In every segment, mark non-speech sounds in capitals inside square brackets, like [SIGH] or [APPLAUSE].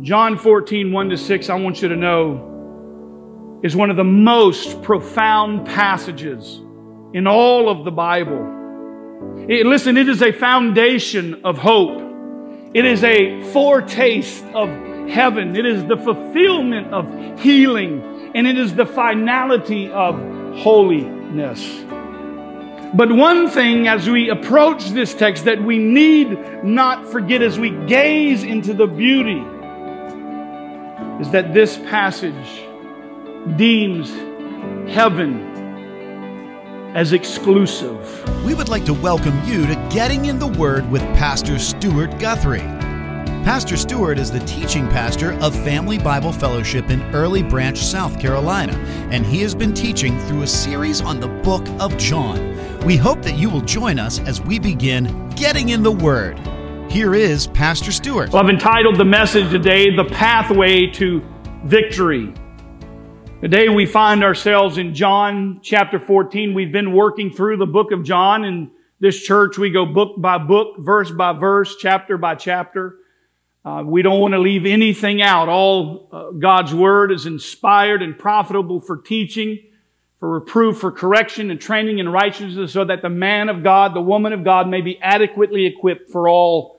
John 14, 1 to 6, I want you to know, is one of the most profound passages in all of the Bible. It- listen, it is a foundation of hope. It is a foretaste of heaven. It is the fulfillment of healing. And it is the finality of holiness. But one thing as we approach this text that we need not forget as we gaze into the beauty is that this passage deems heaven as exclusive. We would like to welcome you to Getting in the Word with Pastor Stuart Guthrie. Pastor Stuart is the teaching pastor of Family Bible Fellowship in Early Branch, South Carolina, and he has been teaching through a series on the book of John. We hope that you will join us as we begin Getting in the Word. Here is Pastor Stewart. Well, I've entitled the message today, The Pathway to Victory. Today we find ourselves in John chapter 14. We've been working through the book of John. In this church, we go book by book, verse by verse, chapter by chapter. Uh, we don't want to leave anything out. All uh, God's word is inspired and profitable for teaching, for reproof, for correction and training in righteousness, so that the man of God, the woman of God may be adequately equipped for all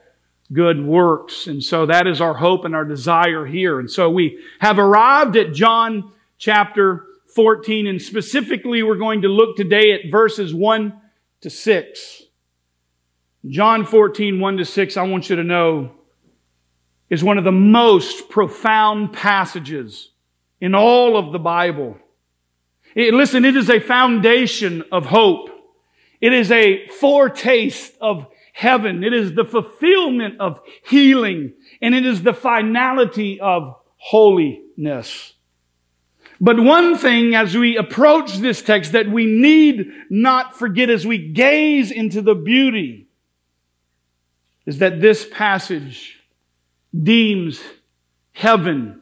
good works. And so that is our hope and our desire here. And so we have arrived at John chapter 14, and specifically we're going to look today at verses 1 to 6. John 14, 1 to 6, I want you to know, is one of the most profound passages in all of the Bible. It- listen, it is a foundation of hope. It is a foretaste of heaven. It is the fulfillment of healing. And it is the finality of holiness. But one thing as we approach this text that we need not forget as we gaze into the beauty is that this passage deems heaven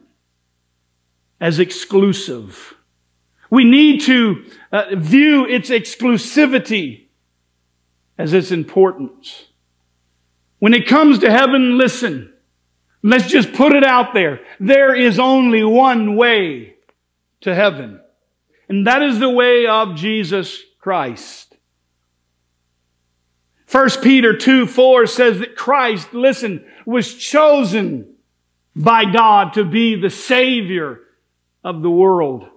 as exclusive. We need to uh, view its exclusivity as its importance. When it comes to heaven, listen, let's just put it out there. There is only one way to heaven. And that is the way of Jesus Christ. 1 Peter 2 4 says that Christ, listen, was chosen by God to be the Savior of the world.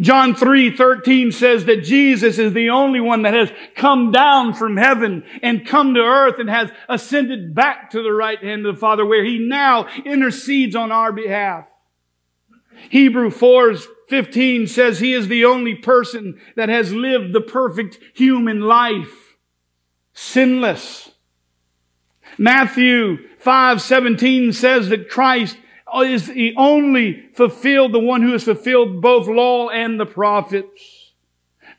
John 3 13 says that Jesus is the only one that has come down from heaven and come to earth and has ascended back to the right hand of the Father where he now intercedes on our behalf. Hebrew 4 15 says he is the only person that has lived the perfect human life, sinless. Matthew 5 17 says that Christ Oh, is the only fulfilled, the one who has fulfilled both law and the prophets.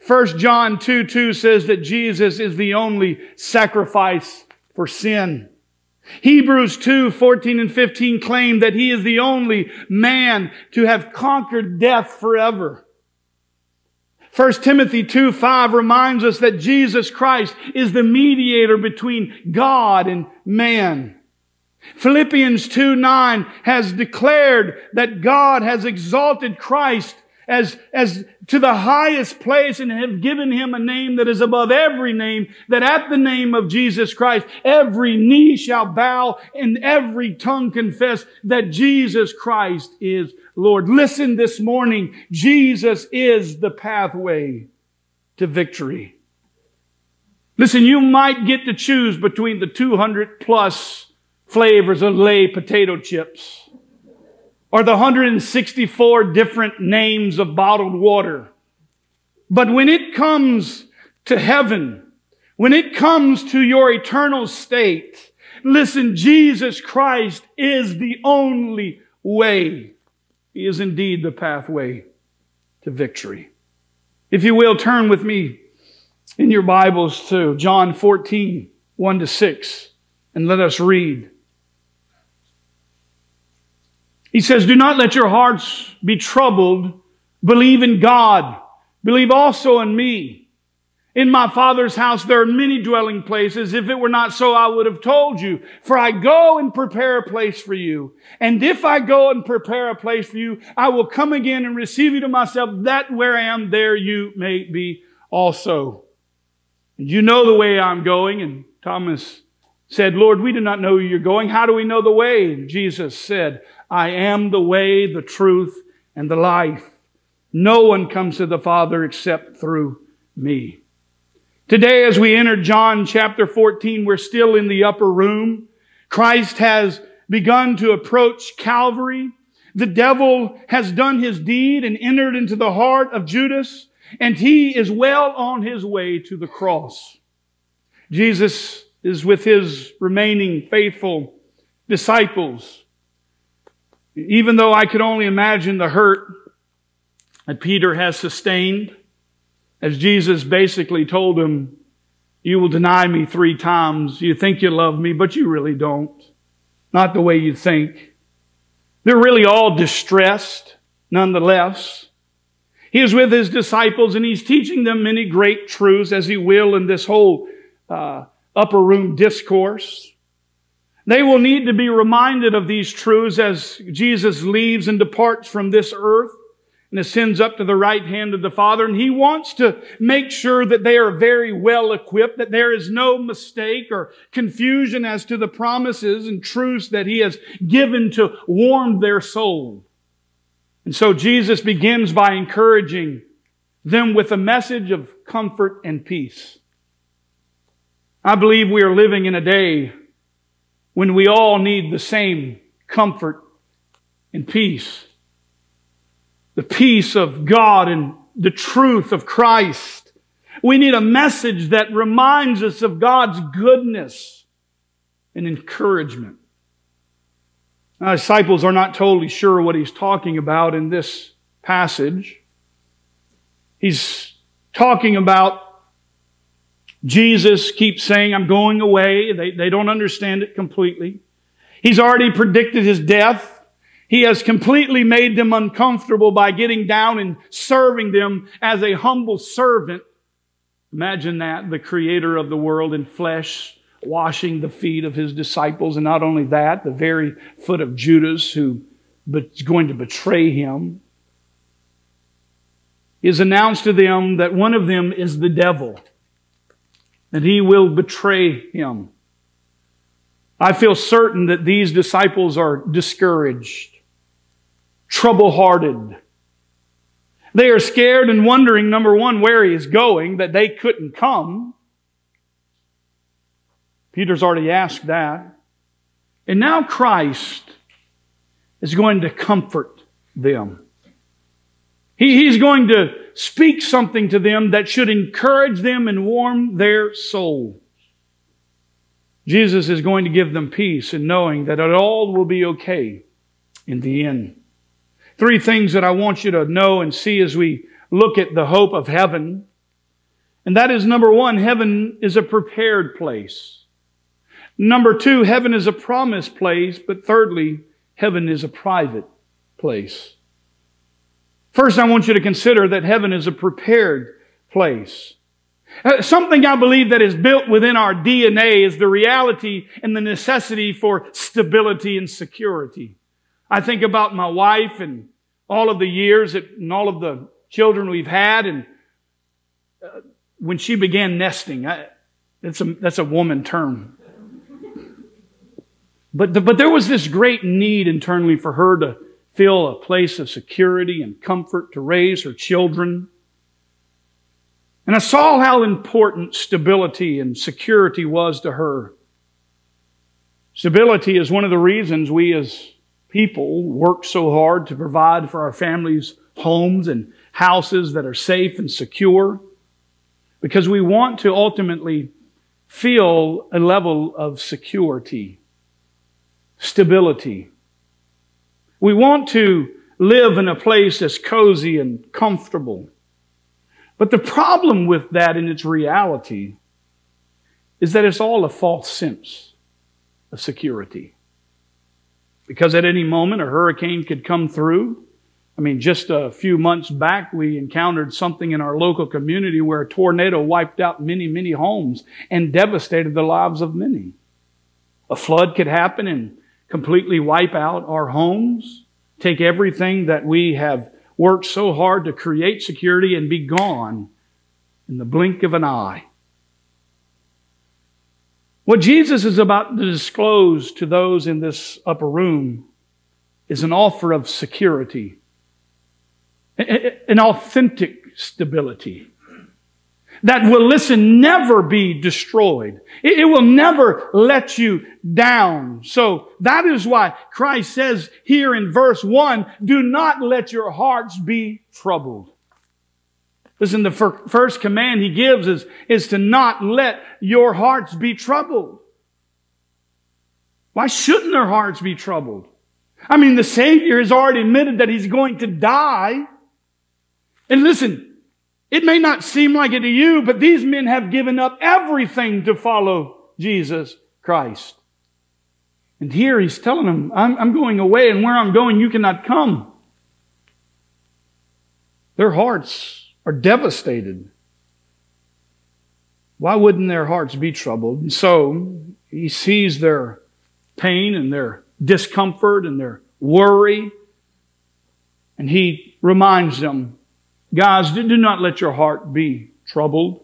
1 John 2 2 says that Jesus is the only sacrifice for sin. Hebrews 2, 14 and 15 claim that he is the only man to have conquered death forever. 1 Timothy 2, 5 reminds us that Jesus Christ is the mediator between God and man. Philippians 2, 9 has declared that God has exalted Christ as, as to the highest place and have given him a name that is above every name, that at the name of Jesus Christ, every knee shall bow and every tongue confess that Jesus Christ is Lord. Listen this morning. Jesus is the pathway to victory. Listen, you might get to choose between the 200 plus flavors of Lay potato chips or the 164 different names of bottled water. But when it comes to heaven, when it comes to your eternal state, listen, Jesus Christ is the only way. He is indeed the pathway to victory. If you will, turn with me in your Bibles to John 14, 1 to 6, and let us read. He says, Do not let your hearts be troubled. Believe in God. Believe also in me. In my Father's house there are many dwelling places. If it were not so, I would have told you. For I go and prepare a place for you. And if I go and prepare a place for you, I will come again and receive you to myself, that where I am, there you may be also. And you know the way I'm going. And Thomas said, Lord, we do not know where you're going. How do we know the way? And Jesus said, I am the way, the truth, and the life. No one comes to the Father except through me. Today, as we enter John chapter 14, we're still in the upper room. Christ has begun to approach Calvary. The devil has done his deed and entered into the heart of Judas, and he is well on his way to the cross. Jesus is with his remaining faithful disciples. Even though I could only imagine the hurt that Peter has sustained, as Jesus basically told him, you will deny me three times. You think you love me, but you really don't. Not the way you think. They're really all distressed, nonetheless. He is with his disciples and he's teaching them many great truths as he will in this whole uh, upper room discourse. They will need to be reminded of these truths as Jesus leaves and departs from this earth and ascends up to the right hand of the Father. And he wants to make sure that they are very well equipped, that there is no mistake or confusion as to the promises and truths that he has given to warm their soul. And so Jesus begins by encouraging them with a message of comfort and peace. I believe we are living in a day when we all need the same comfort and peace the peace of God and the truth of Christ. We need a message that reminds us of God's goodness and encouragement. Now, disciples are not totally sure what he's talking about in this passage. He's talking about Jesus keeps saying, I'm going away. They, they don't understand it completely. He's already predicted his death. He has completely made them uncomfortable by getting down and serving them as a humble servant. Imagine that, the creator of the world in flesh washing the feet of his disciples. And not only that, the very foot of Judas who is going to betray him. is announced to them that one of them is the devil, that he will betray him. I feel certain that these disciples are discouraged trouble hearted. They are scared and wondering, number one, where he is going, that they couldn't come. Peter's already asked that. And now Christ is going to comfort them. He, he's going to speak something to them that should encourage them and warm their soul. Jesus is going to give them peace in knowing that it all will be okay in the end. Three things that I want you to know and see as we look at the hope of heaven. And that is number one, heaven is a prepared place. Number two, heaven is a promised place. But thirdly, heaven is a private place. First, I want you to consider that heaven is a prepared place. Uh, something I believe that is built within our DNA is the reality and the necessity for stability and security. I think about my wife and all of the years that, and all of the children we've had. And uh, when she began nesting, I, that's, a, that's a woman term. But, the, but there was this great need internally for her to feel a place of security and comfort to raise her children. And I saw how important stability and security was to her. Stability is one of the reasons we as people work so hard to provide for our families homes and houses that are safe and secure because we want to ultimately feel a level of security, stability. We want to live in a place that's cozy and comfortable. But the problem with that in its reality is that it's all a false sense of security because at any moment a hurricane could come through. I mean, just a few months back, we encountered something in our local community where a tornado wiped out many, many homes and devastated the lives of many. A flood could happen and completely wipe out our homes, take everything that we have worked so hard to create security and be gone in the blink of an eye. What Jesus is about to disclose to those in this upper room is an offer of security, an authentic stability that will, listen, never be destroyed. It, will never let you down. So that is why Christ says here in verse 1, do not let your hearts be troubled. Listen, the first command he gives is, is to not let your hearts be troubled. Why shouldn't their hearts be troubled? I mean, the Savior has already admitted that he's going to die. And listen, it may not seem like it to you, but these men have given up everything to follow Jesus Christ. And here he's telling them, I'm, I'm going away, and where I'm going, you cannot come. Their hearts are devastated. Why wouldn't their hearts be troubled? And so he sees their pain and their discomfort and their worry. And he reminds them, guys, do not let your heart be troubled.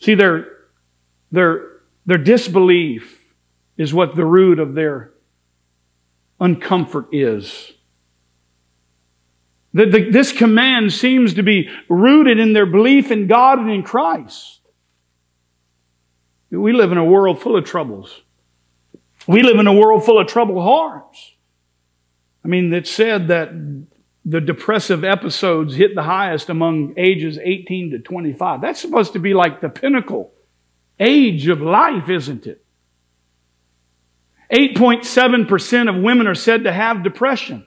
See, their, their, their disbelief is what the root of their uncomfort is. The, the, this command seems to be rooted in their belief in God and in Christ. We live in a world full of troubles. We live in a world full of troubled hearts. I mean, it's said that the depressive episodes hit the highest among ages 18 to 25. That's supposed to be like the pinnacle age of life, isn't it? 8.7% of women are said to have depression.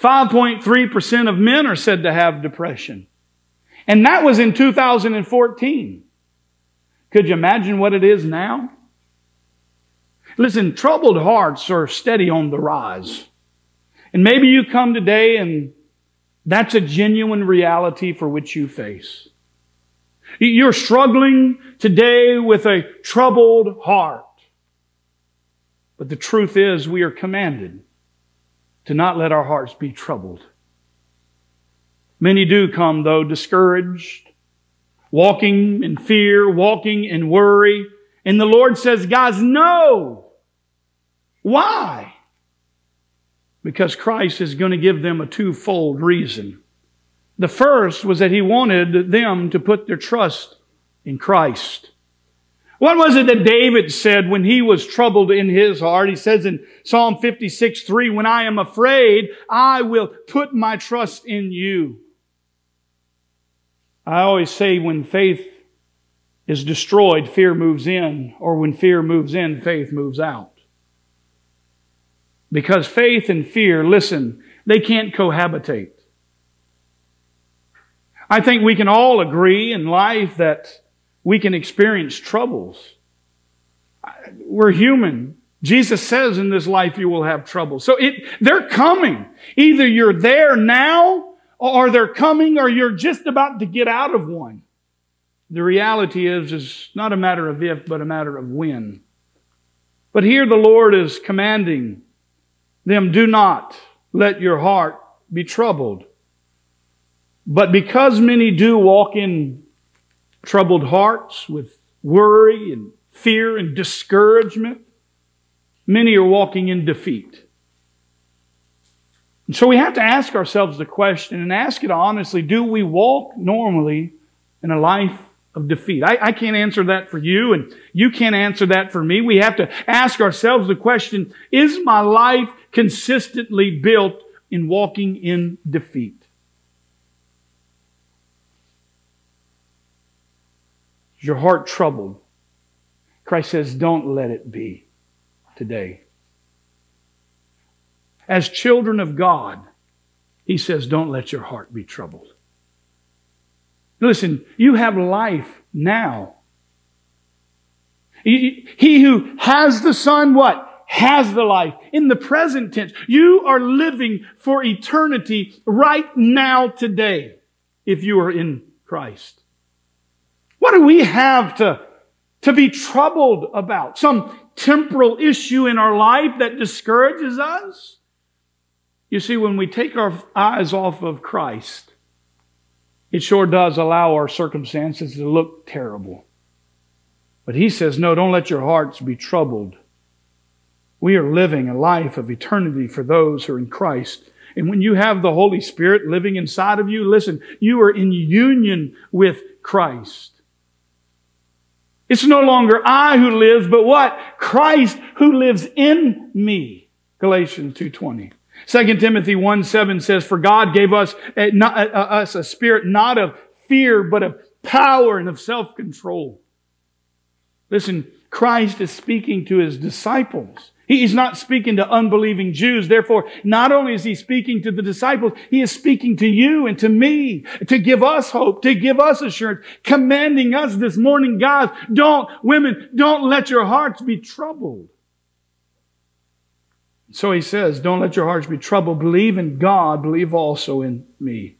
5.3% of men are said to have depression. And that was in 2014. Could you imagine what it is now? Listen, troubled hearts are steady on the rise. And maybe you come today and that's a genuine reality for which you face. You're struggling today with a troubled heart. But the truth is we are commanded to not let our hearts be troubled. Many do come, though, discouraged, walking in fear, walking in worry. And the Lord says, guys, no. Why? Because Christ is going to give them a twofold reason. The first was that He wanted them to put their trust in Christ. What was it that David said when he was troubled in his heart? He says in Psalm 56, 3, when I am afraid, I will put my trust in you. I always say when faith is destroyed, fear moves in, or when fear moves in, faith moves out. Because faith and fear, listen, they can't cohabitate. I think we can all agree in life that we can experience troubles. We're human. Jesus says in this life you will have trouble. So it, they're coming. Either you're there now or they're coming or you're just about to get out of one. The reality is, it's not a matter of if, but a matter of when. But here the Lord is commanding them, do not let your heart be troubled. But because many do walk in troubled hearts with worry and fear and discouragement. Many are walking in defeat. And so we have to ask ourselves the question and ask it honestly do we walk normally in a life of defeat? I, I, can't answer that for you, and you can't answer that for me. We have to ask ourselves the question is my life consistently built in walking in defeat? Is your heart troubled? Christ says, don't let it be today. As children of God, He says, don't let your heart be troubled. Listen, you have life now. He who has the Son, what? Has the life in the present tense. You are living for eternity right now today if you are in Christ. What do we have to, to be troubled about? Some temporal issue in our life that discourages us? You see, when we take our eyes off of Christ, it sure does allow our circumstances to look terrible. But he says, no, don't let your hearts be troubled. We are living a life of eternity for those who are in Christ. And when you have the Holy Spirit living inside of you, listen, you are in union with Christ. It's no longer I who lives, but what? Christ who lives in me. Galatians 2.20. 2 Timothy 1 7 says, For God gave us a, not, a, us a spirit not of fear, but of power and of self control. Listen, Christ is speaking to his disciples. He's not speaking to unbelieving Jews. Therefore, not only is he speaking to the disciples, he is speaking to you and to me to give us hope, to give us assurance, commanding us this morning, guys, don't, women, don't let your hearts be troubled. So he says, don't let your hearts be troubled. Believe in God, believe also in me.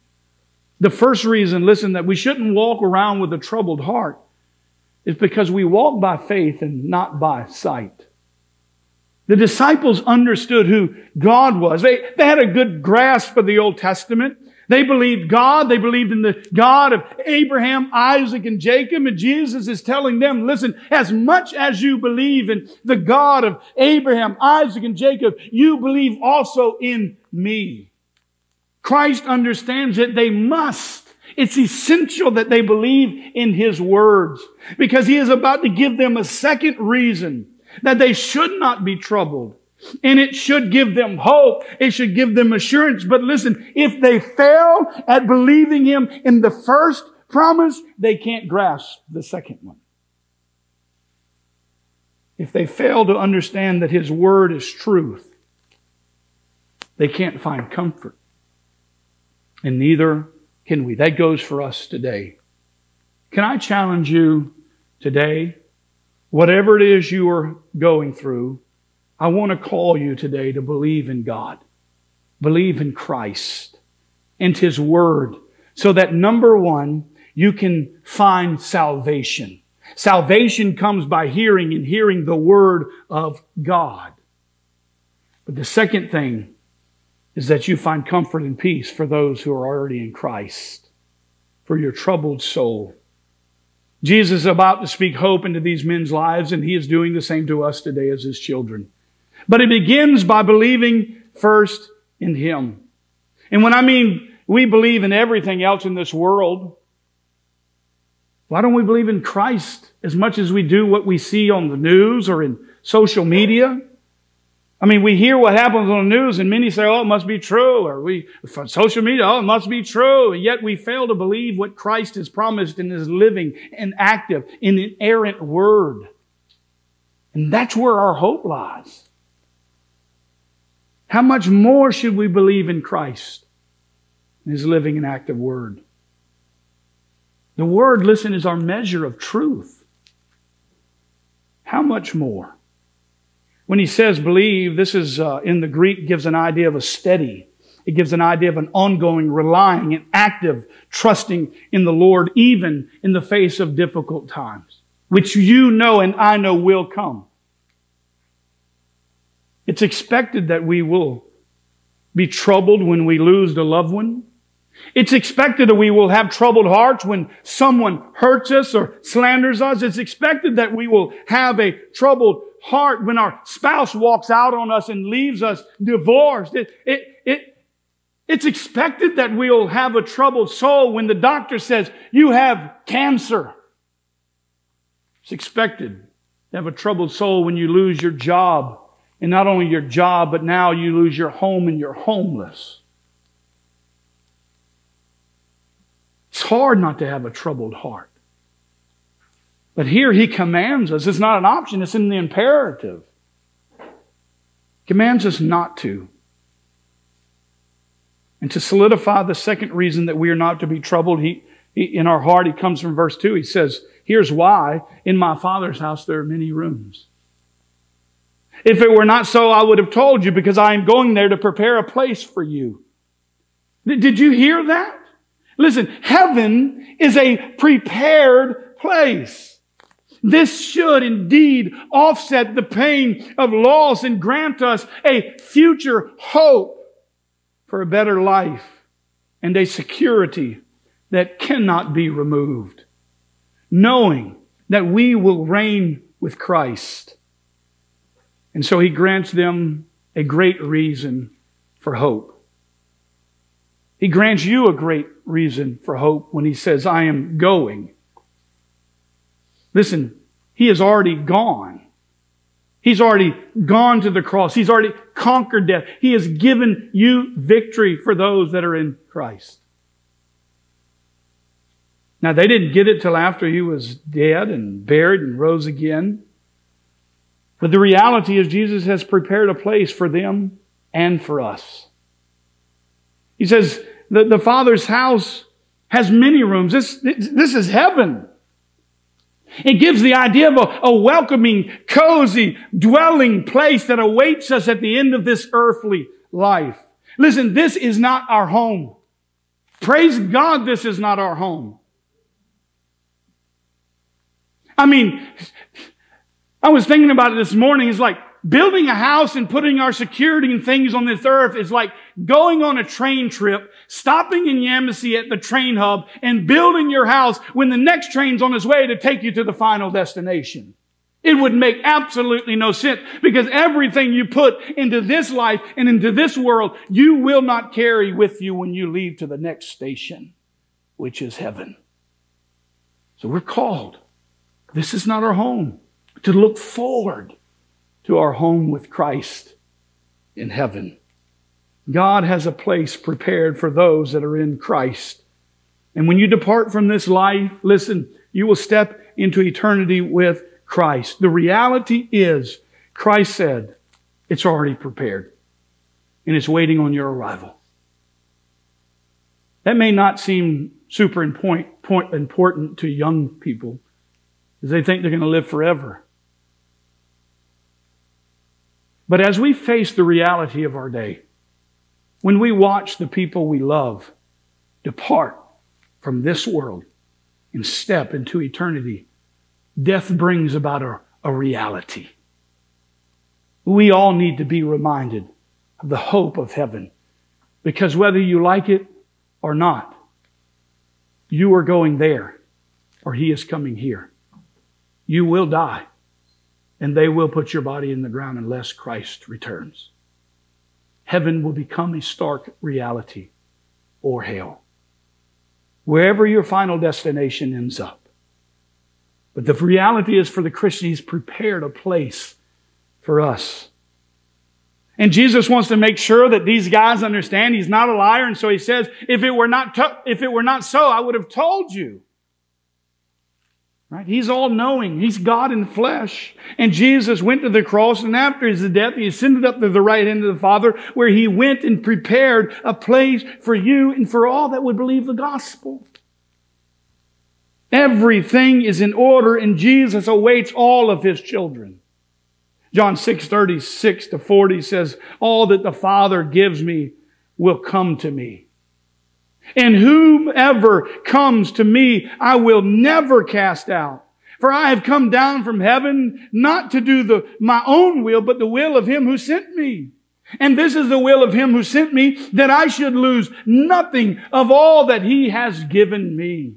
The first reason, listen, that we shouldn't walk around with a troubled heart is because we walk by faith and not by sight. The disciples understood who God was. They, they had a good grasp of the Old Testament. They believed God. They believed in the God of Abraham, Isaac, and Jacob. And Jesus is telling them, listen, as much as you believe in the God of Abraham, Isaac, and Jacob, you believe also in me. Christ understands that they must. It's essential that they believe in His words because He is about to give them a second reason that they should not be troubled. And it should give them hope. It should give them assurance. But listen, if they fail at believing Him in the first promise, they can't grasp the second one. If they fail to understand that His Word is truth, they can't find comfort. And neither can we. That goes for us today. Can I challenge you today Whatever it is you are going through, I want to call you today to believe in God. Believe in Christ and His Word so that number one, you can find salvation. Salvation comes by hearing and hearing the Word of God. But the second thing is that you find comfort and peace for those who are already in Christ, for your troubled soul. Jesus is about to speak hope into these men's lives, and he is doing the same to us today as his children. But it begins by believing first in him. And when I mean we believe in everything else in this world, why don't we believe in Christ as much as we do what we see on the news or in social media? I mean, we hear what happens on the news and many say, oh, it must be true. Or we, from social media, oh, it must be true. And yet we fail to believe what Christ has promised in his living and active, in an inerrant word. And that's where our hope lies. How much more should we believe in Christ and his living and active word? The word, listen, is our measure of truth. How much more? When he says believe, this is uh, in the Greek gives an idea of a steady. It gives an idea of an ongoing, relying, and active trusting in the Lord, even in the face of difficult times, which you know and I know will come. It's expected that we will be troubled when we lose a loved one. It's expected that we will have troubled hearts when someone hurts us or slanders us. It's expected that we will have a troubled heart when our spouse walks out on us and leaves us divorced. It, it, it, it's expected that we'll have a troubled soul when the doctor says, you have cancer. It's expected to have a troubled soul when you lose your job. And not only your job, but now you lose your home and you're homeless. It's hard not to have a troubled heart. But here he commands us. It's not an option, it's in the imperative. Commands us not to. And to solidify the second reason that we are not to be troubled, he, he, in our heart, he comes from verse 2. He says, Here's why. In my Father's house there are many rooms. If it were not so, I would have told you because I am going there to prepare a place for you. Did you hear that? Listen, heaven is a prepared place. This should indeed offset the pain of loss and grant us a future hope for a better life and a security that cannot be removed. Knowing that we will reign with Christ. And so he grants them a great reason for hope. He grants you a great reason for hope when he says, I am going. Listen, he is already gone. He's already gone to the cross. He's already conquered death. He has given you victory for those that are in Christ. Now, they didn't get it till after he was dead and buried and rose again. But the reality is, Jesus has prepared a place for them and for us. He says, the, the Father's house has many rooms. This, this is heaven. It gives the idea of a, a, welcoming, cozy, dwelling place that awaits us at the end of this earthly life. Listen, this is not our home. Praise God, this is not our home. I mean, I was thinking about it this morning. It's like building a house and putting our security and things on this earth is like going on a train trip, stopping in Yemassee at the train hub and building your house when the next train's on its way to take you to the final destination. It would make absolutely no sense because everything you put into this life and into this world, you will not carry with you when you leave to the next station, which is heaven. So we're called. This is not our home. To look forward to our home with Christ in heaven. God has a place prepared for those that are in Christ. And when you depart from this life, listen, you will step into eternity with Christ. The reality is, Christ said, it's already prepared and it's waiting on your arrival. That may not seem super important to young people because they think they're going to live forever. But as we face the reality of our day, when we watch the people we love depart from this world and step into eternity, death brings about a, a reality. We all need to be reminded of the hope of heaven because whether you like it or not, you are going there or He is coming here. You will die and they will put your body in the ground unless Christ returns. Heaven will become a stark reality or hell. Wherever your final destination ends up. But the reality is for the Christian, He's prepared a place for us. And Jesus wants to make sure that these guys understand He's not a liar. And so He says, if it were not, if it were not so, I would have told you. Right? He's all knowing. He's God in flesh. And Jesus went to the cross and after his death, he ascended up to the right hand of the Father where he went and prepared a place for you and for all that would believe the gospel. Everything is in order and Jesus awaits all of his children. John 6, 36 to 40 says, all that the Father gives me will come to me. And whomever comes to me, I will never cast out. For I have come down from heaven not to do the, my own will, but the will of him who sent me. And this is the will of him who sent me, that I should lose nothing of all that he has given me,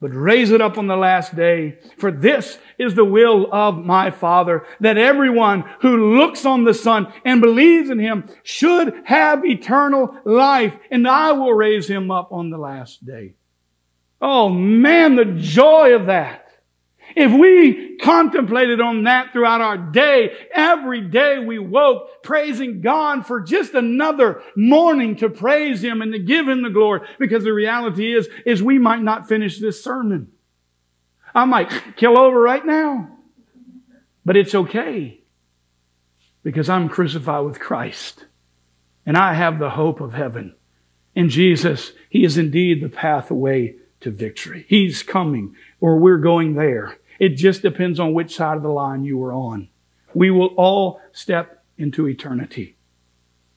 but raise it up on the last day. For this is the will of my Father, that everyone who looks on the Son and believes in him should have eternal life, and I will raise him up on the last day. Oh man, the joy of that. If we contemplated on that throughout our day, every day we woke praising God for just another morning to praise Him and to give Him the glory. Because the reality is, is we might not finish this sermon. I might kill over right now. But it's okay. Because I'm crucified with Christ. And I have the hope of heaven. In Jesus, He is indeed the pathway to victory. He's coming, or we're going there. It just depends on which side of the line you are on. We will all step into eternity.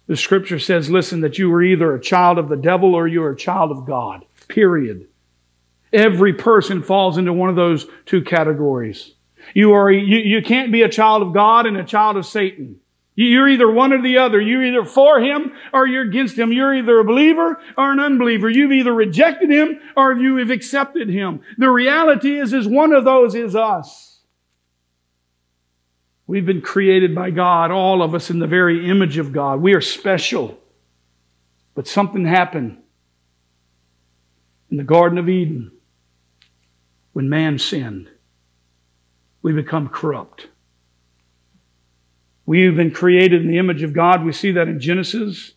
The scripture says, listen, that you are either a child of the devil or you are a child of God. Period. Every person falls into one of those two categories. You are, you, you can't be a child of God and a child of Satan. You're either one or the other. You're either for him or you're against him. You're either a believer or an unbeliever. You've either rejected him or you have accepted him. The reality is, is one of those is us. We've been created by God, all of us in the very image of God. We are special. But something happened in the Garden of Eden when man sinned. We become corrupt. We've been created in the image of God. We see that in Genesis.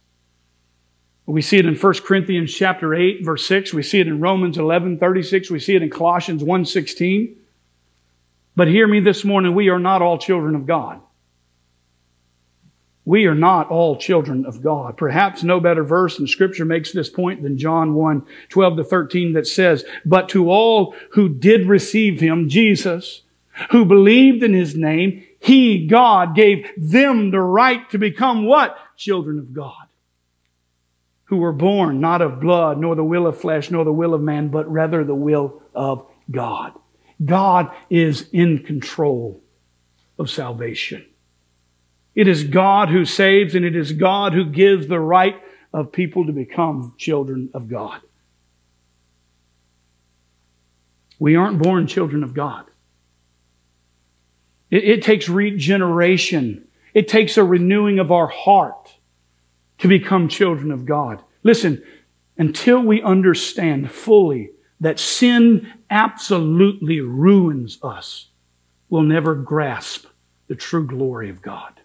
We see it in 1 Corinthians chapter 8, verse 6. We see it in Romans 11, 36. We see it in Colossians 1, 16. But hear me this morning, we are not all children of God. We are not all children of God. Perhaps no better verse in scripture makes this point than John 1, 12 to 13 that says, But to all who did receive him, Jesus, who believed in his name, he, God, gave them the right to become what? Children of God. Who were born not of blood, nor the will of flesh, nor the will of man, but rather the will of God. God is in control of salvation. It is God who saves and it is God who gives the right of people to become children of God. We aren't born children of God. It, it takes regeneration. It takes a renewing of our heart to become children of God. Listen, until we understand fully that sin absolutely ruins us, we'll never grasp the true glory of God.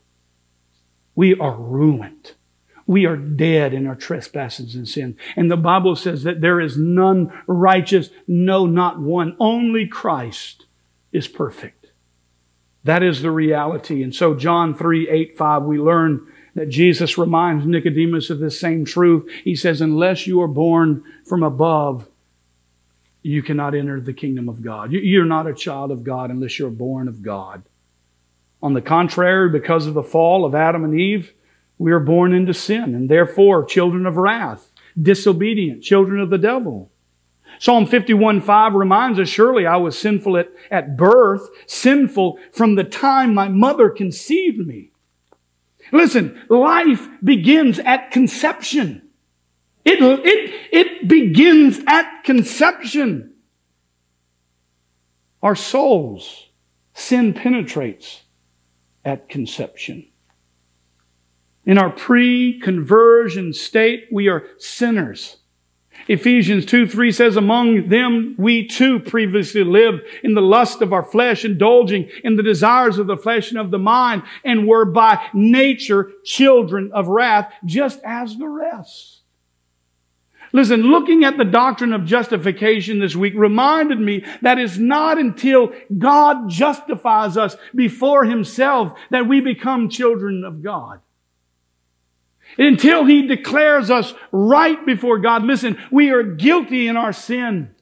We are ruined. We are dead in our trespasses and sin. And the Bible says that there is none righteous, no, not one. Only Christ is perfect. That is the reality. And so John 3, 8, 5, we learn that Jesus reminds Nicodemus of this same truth. He says, unless you are born from above, you cannot enter the kingdom of God. You're not a child of God unless you're born of God. On the contrary, because of the fall of Adam and Eve, we are born into sin and therefore children of wrath, disobedient, children of the devil. Psalm 51 5 reminds us, surely I was sinful at, at birth, sinful from the time my mother conceived me. Listen, life begins at conception. It, it, it begins at conception. Our souls, sin penetrates at conception. In our pre-conversion state, we are sinners. Ephesians 2 3 says, Among them we too previously lived in the lust of our flesh, indulging in the desires of the flesh and of the mind, and were by nature children of wrath, just as the rest. Listen, looking at the doctrine of justification this week reminded me that it's not until God justifies us before Himself that we become children of God. Until He declares us right before God. Listen, we are guilty in our sin.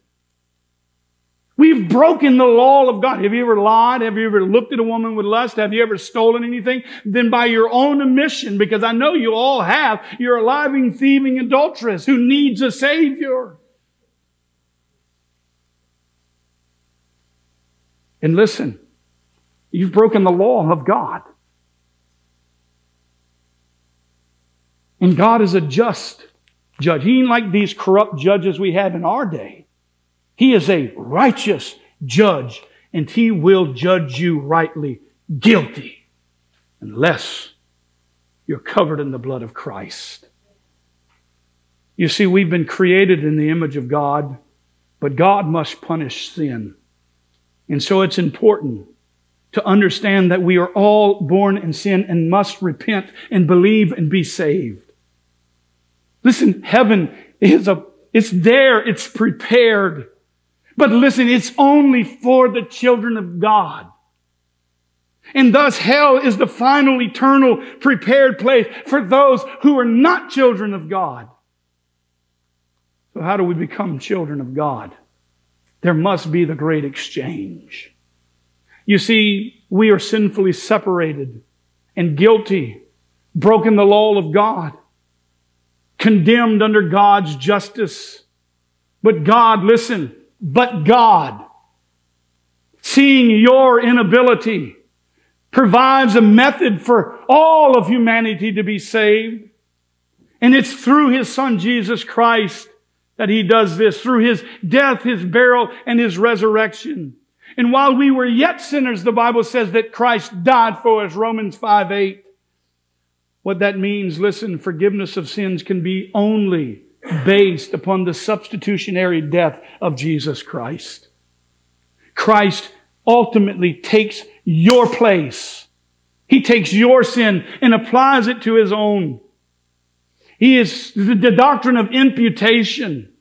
We've broken the law of God. Have you ever lied? Have you ever looked at a woman with lust? Have you ever stolen anything? Then by your own admission, because I know you all have, you're a lying, thieving adulteress who needs a Savior. And listen, you've broken the law of God. And God is a just judge. He ain't like these corrupt judges we have in our day. He is a righteous judge and he will judge you rightly guilty unless you're covered in the blood of Christ. You see, we've been created in the image of God, but God must punish sin. And so it's important to understand that we are all born in sin and must repent and believe and be saved. Listen, heaven is a, it's there, it's prepared. But listen, it's only for the children of God. And thus hell is the final eternal prepared place for those who are not children of God. So how do we become children of God? There must be the great exchange. You see, we are sinfully separated and guilty, broken the law of God, condemned under God's justice. But God, listen, but God, seeing your inability, provides a method for all of humanity to be saved. And it's through His Son Jesus Christ that He does this, through His death, His burial, and His resurrection. And while we were yet sinners, the Bible says that Christ died for us, Romans 5 8. What that means, listen, forgiveness of sins can be only based upon the substitutionary death of Jesus Christ. Christ ultimately takes your place. He takes your sin and applies it to his own. He is the doctrine of imputation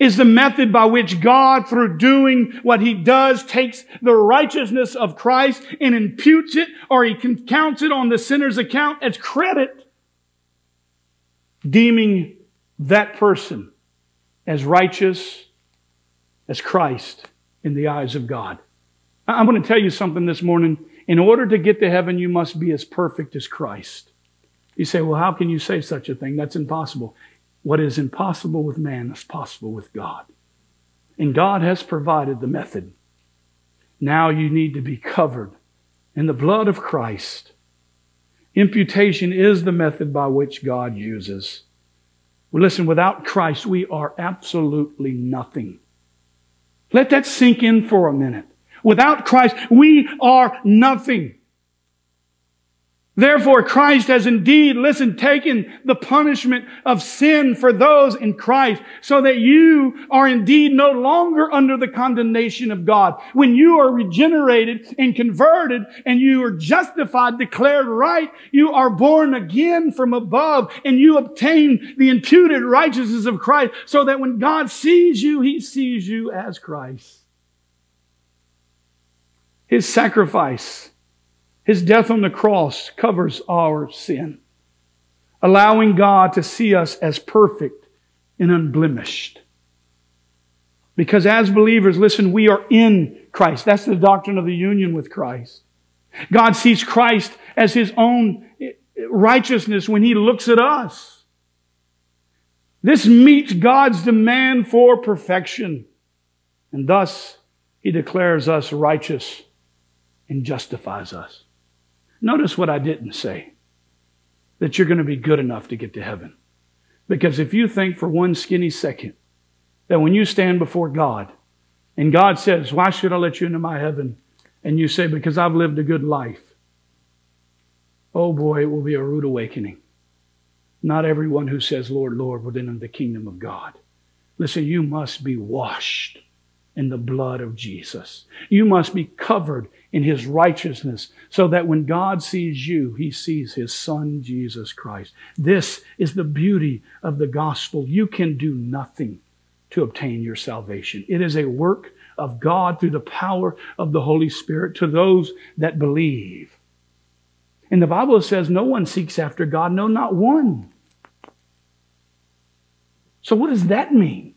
is the method by which God, through doing what he does, takes the righteousness of Christ and imputes it or he counts it on the sinner's account as credit, deeming that person as righteous as Christ in the eyes of God. I'm going to tell you something this morning. In order to get to heaven, you must be as perfect as Christ. You say, well, how can you say such a thing? That's impossible. What is impossible with man is possible with God. And God has provided the method. Now you need to be covered in the blood of Christ. Imputation is the method by which God uses. Well, listen, without Christ, we are absolutely nothing. Let that sink in for a minute. Without Christ, we are nothing. Therefore, Christ has indeed, listen, taken the punishment of sin for those in Christ so that you are indeed no longer under the condemnation of God. When you are regenerated and converted and you are justified, declared right, you are born again from above and you obtain the imputed righteousness of Christ so that when God sees you, He sees you as Christ. His sacrifice, His death on the cross covers our sin, allowing God to see us as perfect and unblemished. Because as believers, listen, we are in Christ. That's the doctrine of the union with Christ. God sees Christ as His own righteousness when He looks at us. This meets God's demand for perfection. And thus, He declares us righteous and justifies us. Notice what I didn't say that you're going to be good enough to get to heaven. Because if you think for one skinny second that when you stand before God and God says, Why should I let you into my heaven? And you say, Because I've lived a good life. Oh boy, it will be a rude awakening. Not everyone who says, Lord, Lord, will enter the kingdom of God. Listen, you must be washed in the blood of Jesus. You must be covered in his righteousness so that when God sees you, he sees his son, Jesus Christ. This is the beauty of the gospel. You can do nothing to obtain your salvation. It is a work of God through the power of the Holy Spirit to those that believe. And the Bible says no one seeks after God, no, not one. So what does that mean?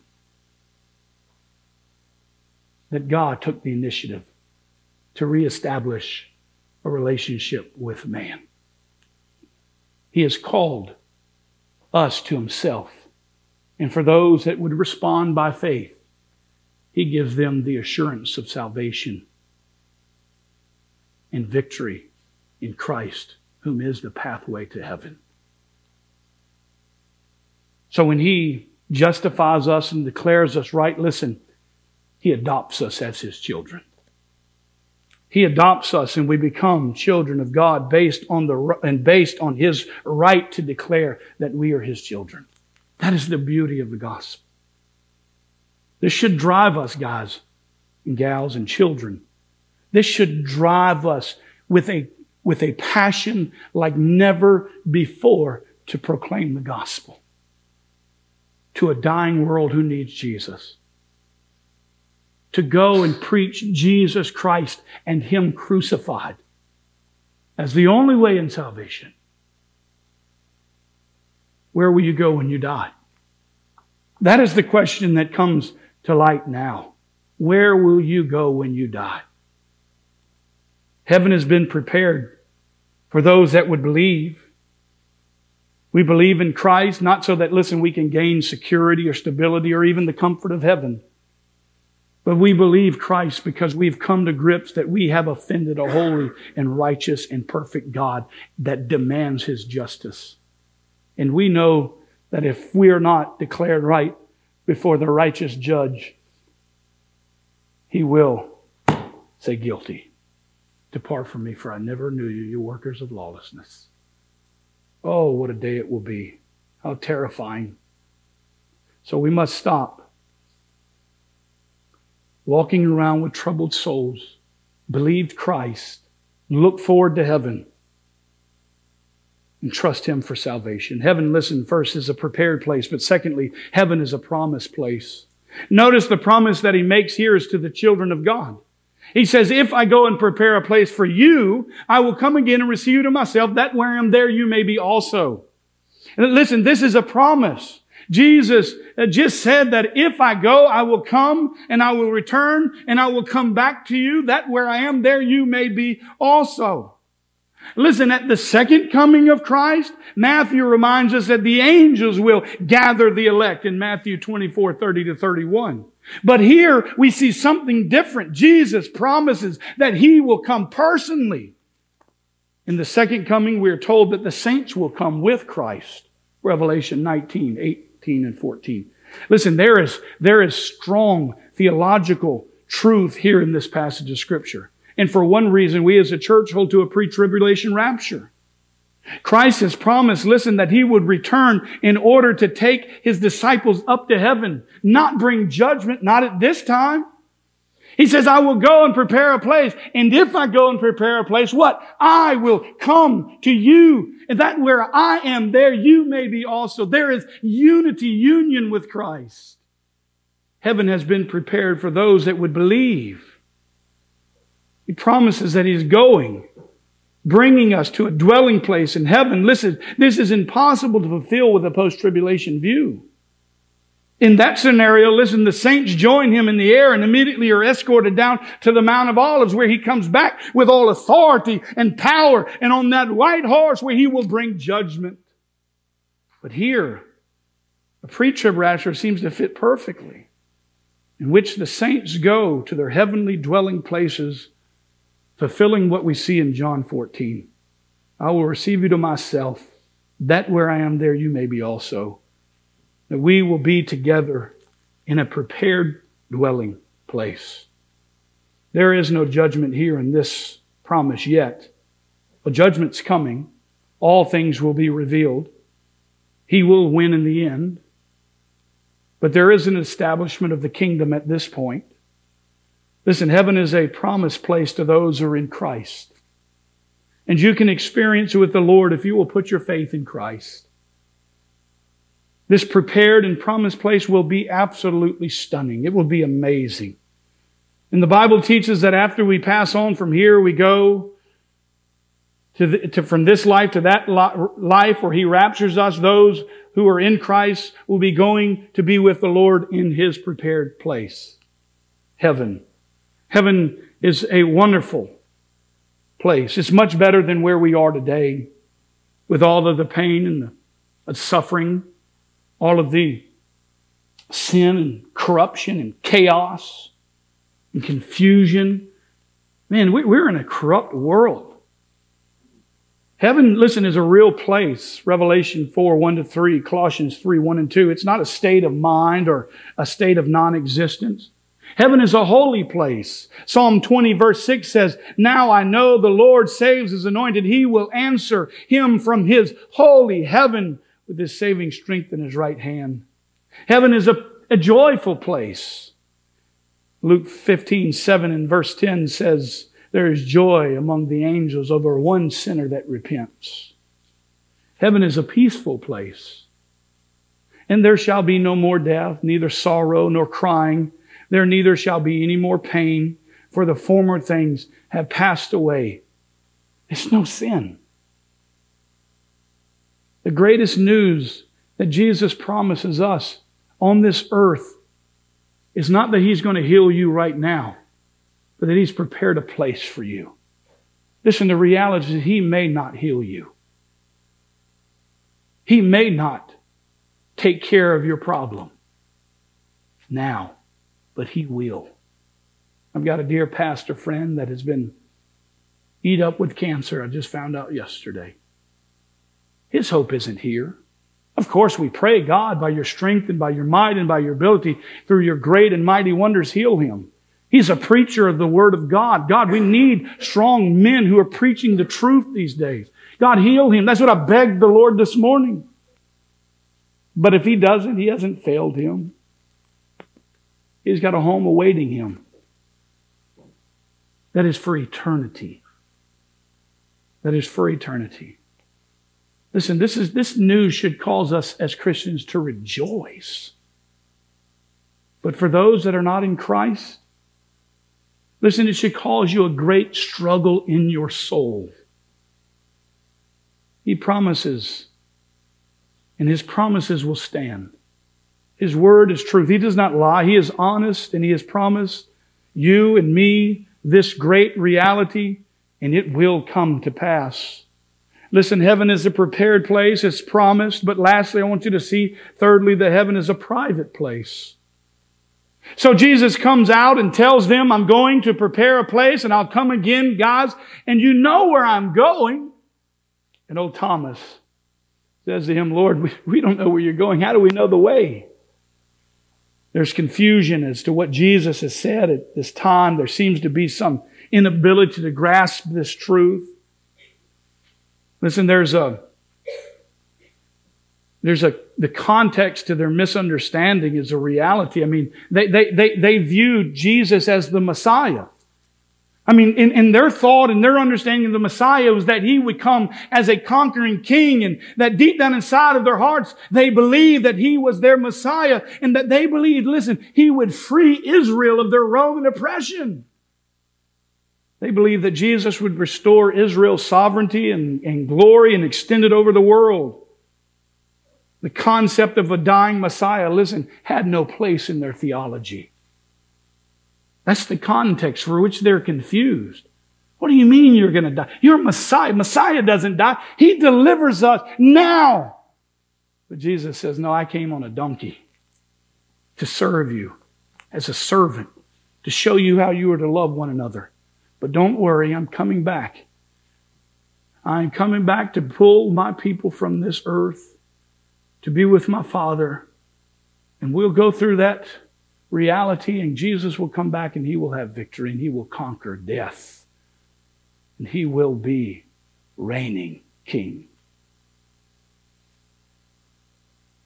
that God took the initiative to reestablish a relationship with man. He has called us to himself. And for those that would respond by faith, he gives them the assurance of salvation and victory in Christ, whom is the pathway to heaven. So when he justifies us and declares us right, listen, he adopts us as His children. He adopts us and we become children of God based on the, and based on His right to declare that we are His children. That is the beauty of the gospel. This should drive us, guys and gals and children. This should drive us with a, with a passion like never before to proclaim the gospel to a dying world who needs Jesus to go and preach Jesus Christ and Him crucified as the only way in salvation. Where will you go when you die? That is the question that comes to light now. Where will you go when you die? Heaven has been prepared for those that would believe. We believe in Christ, not so that, listen, we can gain security or stability or even the comfort of heaven. But we believe Christ because we've come to grips that we have offended a holy and righteous and perfect God that demands his justice. And we know that if we are not declared right before the righteous judge, he will say guilty. Depart from me, for I never knew you, you workers of lawlessness. Oh, what a day it will be. How terrifying. So we must stop walking around with troubled souls, believed Christ, look forward to heaven, and trust Him for salvation. Heaven, listen, first is a prepared place, but secondly, heaven is a promised place. Notice the promise that He makes here is to the children of God. He says, if I go and prepare a place for you, I will come again and receive you to myself, that where I am there you may be also. And listen, this is a promise. Jesus uh, just said that if I go, I will come and I will return and I will come back to you, that where I am there you may be also. Listen, at the second coming of Christ, Matthew reminds us that the angels will gather the elect in Matthew 24, 30 to 31. But here we see something different. Jesus promises that he will come personally. In the second coming, we are told that the saints will come with Christ. Revelation 19, 18 and 14. Listen, there is, there is strong theological truth here in this passage of scripture. And for one reason, we as a church hold to a pre-tribulation rapture. Christ has promised, listen, that he would return in order to take his disciples up to heaven, not bring judgment, not at this time. He says, I will go and prepare a place. And if I go and prepare a place, what? I will come to you. And that where I am, there you may be also. There is unity, union with Christ. Heaven has been prepared for those that would believe. He promises that he's going bringing us to a dwelling place in heaven. Listen, this is impossible to fulfill with a post-tribulation view. In that scenario, listen, the saints join him in the air and immediately are escorted down to the Mount of Olives where he comes back with all authority and power and on that white horse where he will bring judgment. But here, the pre-trib rapture seems to fit perfectly in which the saints go to their heavenly dwelling places fulfilling what we see in John 14. I will receive you to myself, that where I am, there you may be also. That we will be together in a prepared dwelling place. There is no judgment here in this promise yet. A judgment's coming. All things will be revealed. He will win in the end. But there is an establishment of the kingdom at this point. Listen, heaven is a promised place to those who are in Christ. And you can experience it with the Lord if you will put your faith in Christ. This prepared and promised place will be absolutely stunning. It will be amazing. And the Bible teaches that after we pass on from here, we go to, the, to from this life to that life where He raptures us. Those who are in Christ will be going to be with the Lord in His prepared place. Heaven. Heaven is a wonderful place. It's much better than where we are today with all of the pain and the suffering, all of the sin and corruption and chaos and confusion. Man, we're in a corrupt world. Heaven, listen, is a real place. Revelation 4, 1 to 3, Colossians 3, 1 and 2. It's not a state of mind or a state of non-existence. Heaven is a holy place. Psalm 20 verse 6 says, Now I know the Lord saves his anointed. He will answer him from his holy heaven with his saving strength in his right hand. Heaven is a, a joyful place. Luke 15, 7 and verse 10 says, There is joy among the angels over one sinner that repents. Heaven is a peaceful place. And there shall be no more death, neither sorrow nor crying there neither shall be any more pain, for the former things have passed away. It's no sin. The greatest news that Jesus promises us on this earth is not that He's going to heal you right now, but that He's prepared a place for you. Listen, the reality is He may not heal you. He may not take care of your problem now, but He will. I've got a dear pastor friend that has been eat up with cancer. I just found out yesterday. His hope isn't here. Of course, we pray, God, by your strength and by your might and by your ability, through your great and mighty wonders, heal him. He's a preacher of the Word of God. God, we need strong men who are preaching the truth these days. God, heal him. That's what I begged the Lord this morning. But if he doesn't, he hasn't failed him. He's got a home awaiting him. That is for eternity. That is for eternity. Listen, this, is, this news should cause us as Christians to rejoice. But for those that are not in Christ, listen, it should cause you a great struggle in your soul. He promises, and His promises will stand. His word is truth. He does not lie. He is honest, and He has promised you and me this great reality, and it will come to pass. Listen, heaven is a prepared place. It's promised. But lastly, I want you to see, thirdly, that heaven is a private place. So Jesus comes out and tells them, I'm going to prepare a place and I'll come again, guys, and you know where I'm going. And old Thomas says to him, Lord, we, we don't know where you're going. How do we know the way? There's confusion as to what Jesus has said at this time. There seems to be some inability to grasp this truth. Listen, there's a there's a the context to their misunderstanding is a reality. I mean, they they they, they viewed Jesus as the Messiah. I mean, in, in their thought and their understanding of the Messiah was that he would come as a conquering king and that deep down inside of their hearts, they believed that he was their Messiah and that they believed, listen, he would free Israel of their Roman oppression. They believed that Jesus would restore Israel's sovereignty and, and glory and extend it over the world. The concept of a dying Messiah, listen, had no place in their theology. That's the context for which they're confused. What do you mean you're going to die? You're Messiah. Messiah doesn't die. He delivers us now. But Jesus says, no, I came on a donkey to serve you as a servant, to show you how you are to love one another. But don't worry, I'm coming back. I'm coming back to pull my people from this earth to be with my Father. And we'll go through that reality, and Jesus will come back and he will have victory and he will conquer death. And he will be reigning king.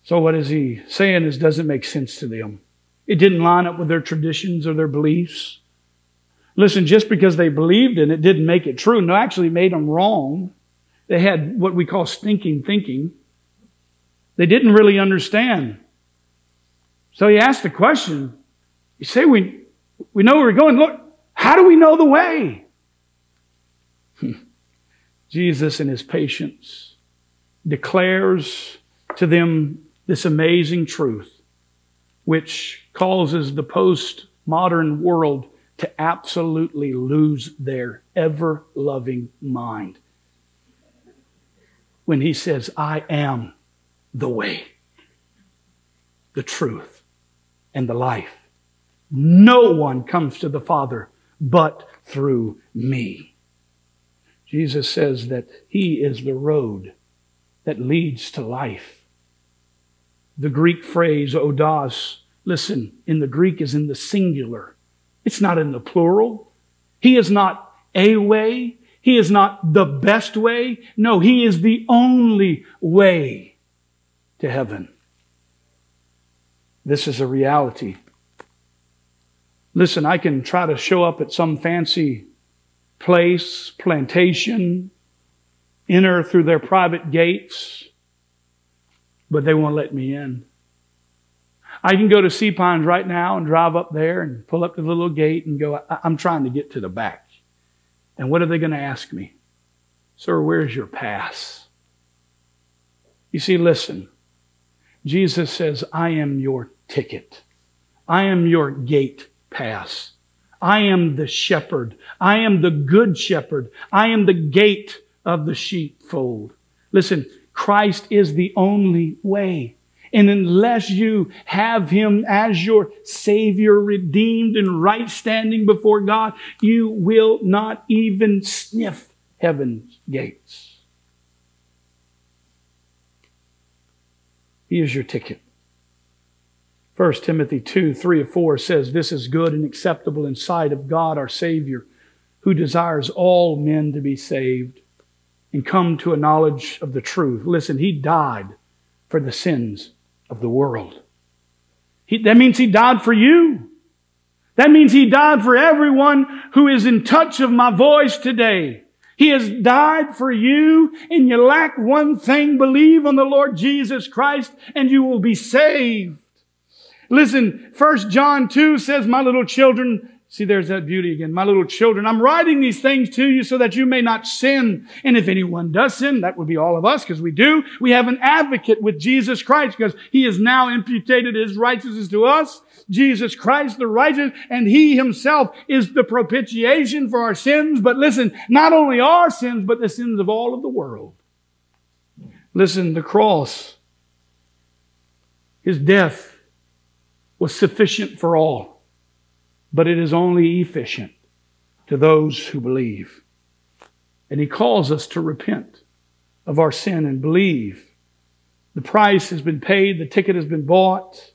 So, what is he saying is doesn't make sense to them. It didn't line up with their traditions or their beliefs. Listen, just because they believed in it didn't make it true. No, actually made them wrong. They had what we call stinking thinking. They didn't really understand. So he asked the question. You say we, we know where we're going. Look, how do we know the way? [LAUGHS] Jesus in his patience declares to them this amazing truth, which causes the postmodern world to absolutely lose their ever loving mind. When he says, I am the way, the truth, and the life. No one comes to the Father but through me. Jesus says that He is the road that leads to life. The Greek phrase, odos, listen, in the Greek is in the singular. It's not in the plural. He is not a way. He is not the best way. No, He is the only way to heaven. This is a reality. Listen, I can try to show up at some fancy place, plantation, enter through their private gates, but they won't let me in. I can go to Sea Pines right now and drive up there and pull up to the little gate and go, I'm trying to get to the back. And what are they going to ask me? Sir, where's your pass? You see, listen. Jesus says, I am your ticket. I am your gate pass. I am the shepherd. I am the good shepherd. I am the gate of the sheepfold. Listen, Christ is the only way. And unless you have Him as your Savior, redeemed and right standing before God, you will not even sniff heaven's gates. He is your ticket. 1 Timothy 2 3 or 4 says, This is good and acceptable in sight of God our Savior, who desires all men to be saved and come to a knowledge of the truth. Listen, He died for the sins of the world. He, that means He died for you. That means He died for everyone who is in touch of my voice today. He has died for you and you lack one thing. Believe on the Lord Jesus Christ and you will be saved. Listen, 1 John 2 says, my little children, See, there's that beauty again. My little children, I'm writing these things to you so that you may not sin. And if anyone does sin, that would be all of us because we do. We have an advocate with Jesus Christ because he has now imputed his righteousness to us. Jesus Christ, the righteous, and he himself is the propitiation for our sins. But listen, not only our sins, but the sins of all of the world. Listen, the cross, his death was sufficient for all but it is only efficient to those who believe. And He calls us to repent of our sin and believe. The price has been paid, the ticket has been bought.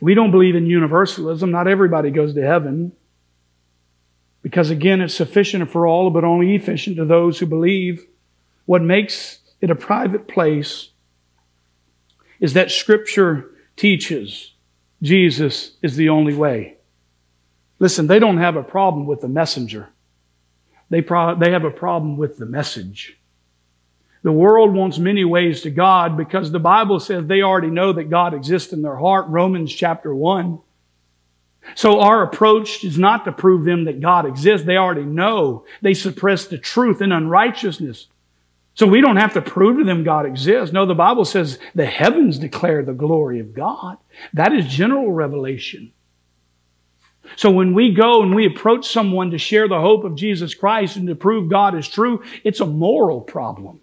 We don't believe in universalism. Not everybody goes to heaven. Because again, it's sufficient for all, but only efficient to those who believe. What makes it a private place is that Scripture teaches Jesus is the only way. Listen, they don't have a problem with the messenger. They, pro- they have a problem with the message. The world wants many ways to God because the Bible says they already know that God exists in their heart. Romans chapter 1. So our approach is not to prove them that God exists. They already know. They suppress the truth in unrighteousness. So we don't have to prove to them God exists. No, the Bible says the heavens declare the glory of God. That is general revelation. So when we go and we approach someone to share the hope of Jesus Christ and to prove God is true, it's a moral problem.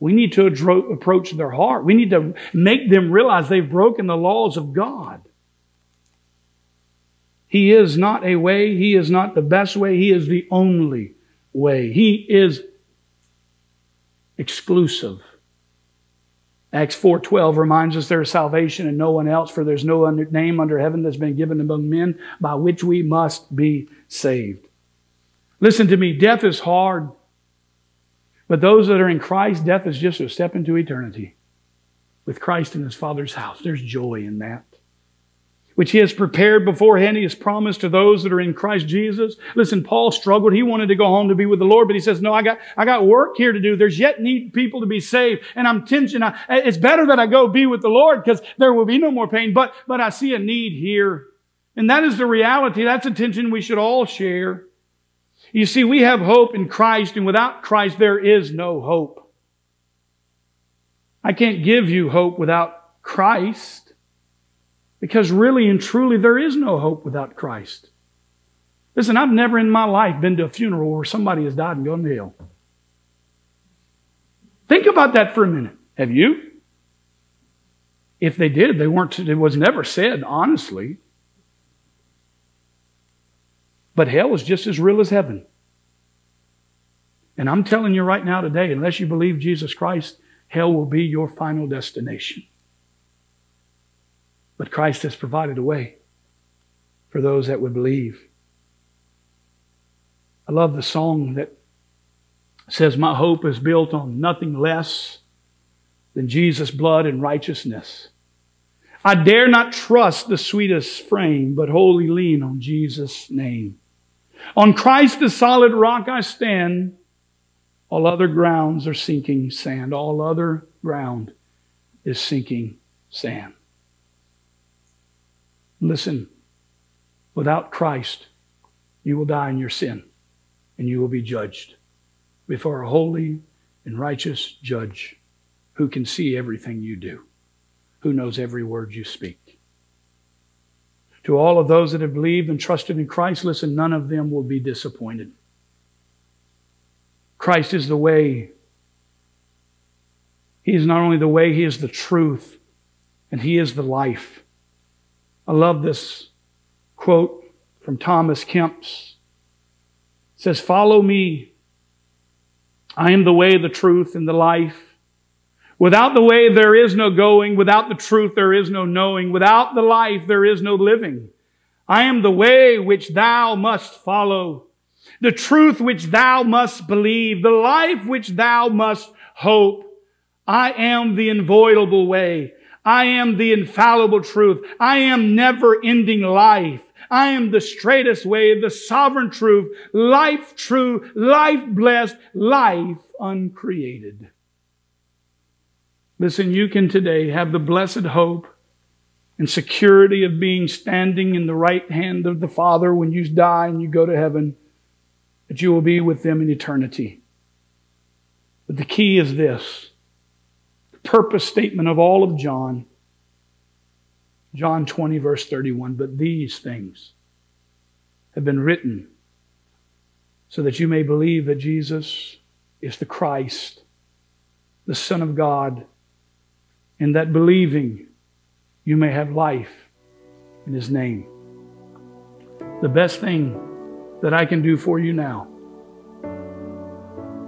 We need to approach their heart. We need to make them realize they've broken the laws of God. He is not a way. He is not the best way. He is the only way. He is exclusive. Acts 4:12 reminds us there is salvation in no one else for there's no under, name under heaven that's been given among men by which we must be saved. Listen to me, death is hard. But those that are in Christ, death is just a step into eternity. With Christ in his Father's house, there's joy in that which he has prepared beforehand. He has promised to those that are in Christ Jesus. Listen, Paul struggled. He wanted to go home to be with the Lord, but he says, no, I got, I got work here to do. There's yet need people to be saved. And I'm tension. It's better that I go be with the Lord because there will be no more pain, but, but I see a need here. And that is the reality. That's a tension we should all share. You see, we have hope in Christ, and without Christ, there is no hope. I can't give you hope without Christ. Because really and truly, there is no hope without Christ. Listen, I've never in my life been to a funeral where somebody has died and gone to hell. Think about that for a minute. Have you? If they did, they weren't, it was never said, honestly. But hell is just as real as heaven. And I'm telling you right now today, unless you believe Jesus Christ, hell will be your final destination. But Christ has provided a way for those that would believe. I love the song that says, My hope is built on nothing less than Jesus' blood and righteousness. I dare not trust the sweetest frame, but wholly lean on Jesus' name. On Christ, the solid rock, I stand. All other grounds are sinking sand. All other ground is sinking sand. Listen, without Christ, you will die in your sin and you will be judged before a holy and righteous judge who can see everything you do, who knows every word you speak. To all of those that have believed and trusted in Christ, listen, none of them will be disappointed. Christ is the way. He is not only the way, He is the truth, and He is the life. I love this quote from Thomas Kempis. It says, Follow me. I am the way, the truth, and the life. Without the way, there is no going. Without the truth, there is no knowing. Without the life, there is no living. I am the way which thou must follow, the truth which thou must believe, the life which thou must hope. I am the inviolable way. I am the infallible truth. I am never ending life. I am the straightest way, the sovereign truth, life true, life blessed, life uncreated. Listen, you can today have the blessed hope and security of being standing in the right hand of the Father when you die and you go to heaven, that you will be with them in eternity. But the key is this purpose statement of all of John. John 20, verse 31. But these things have been written so that you may believe that Jesus is the Christ, the Son of God, and that believing you may have life in His name. The best thing that I can do for you now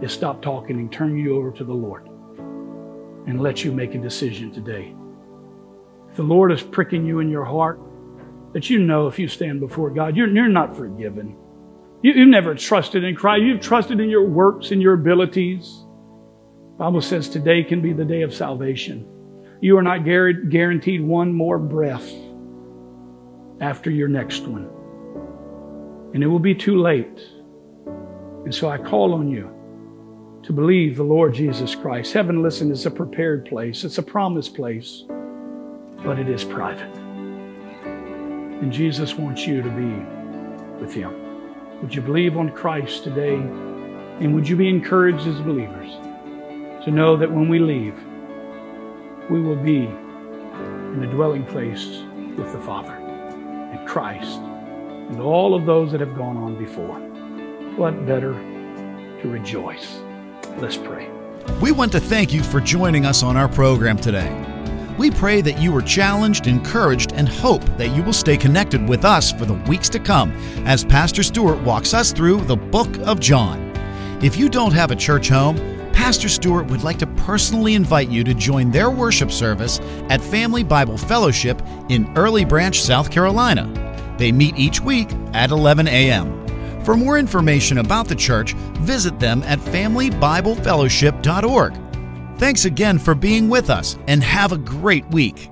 is stop talking and turn you over to the Lord and let you make a decision today. If the Lord is pricking you in your heart, that you know if you stand before God, you're, you're not forgiven. You, have never trusted in Christ. You've trusted in your works and your abilities. The Bible says today can be the day of salvation. You are not guaranteed one more breath after your next one. And it will be too late. And so I call on you to believe the Lord Jesus Christ. Heaven, listen, is a prepared place, it's a promised place, but it is private. And Jesus wants you to be with Him. Would you believe on Christ today? And would you be encouraged as believers to know that when we leave, we will be in the dwelling place with the Father and Christ and all of those that have gone on before. What better to rejoice? Let's pray. We want to thank you for joining us on our program today. We pray that you were challenged, encouraged, and hope that you will stay connected with us for the weeks to come as Pastor Stewart walks us through the book of John. If you don't have a church home, Pastor Stewart would like to personally invite you to join their worship service at Family Bible Fellowship in Early Branch, South Carolina. They meet each week at 11 a.m. For more information about the church, visit them at familybiblefellowship.org. Thanks again for being with us and have a great week.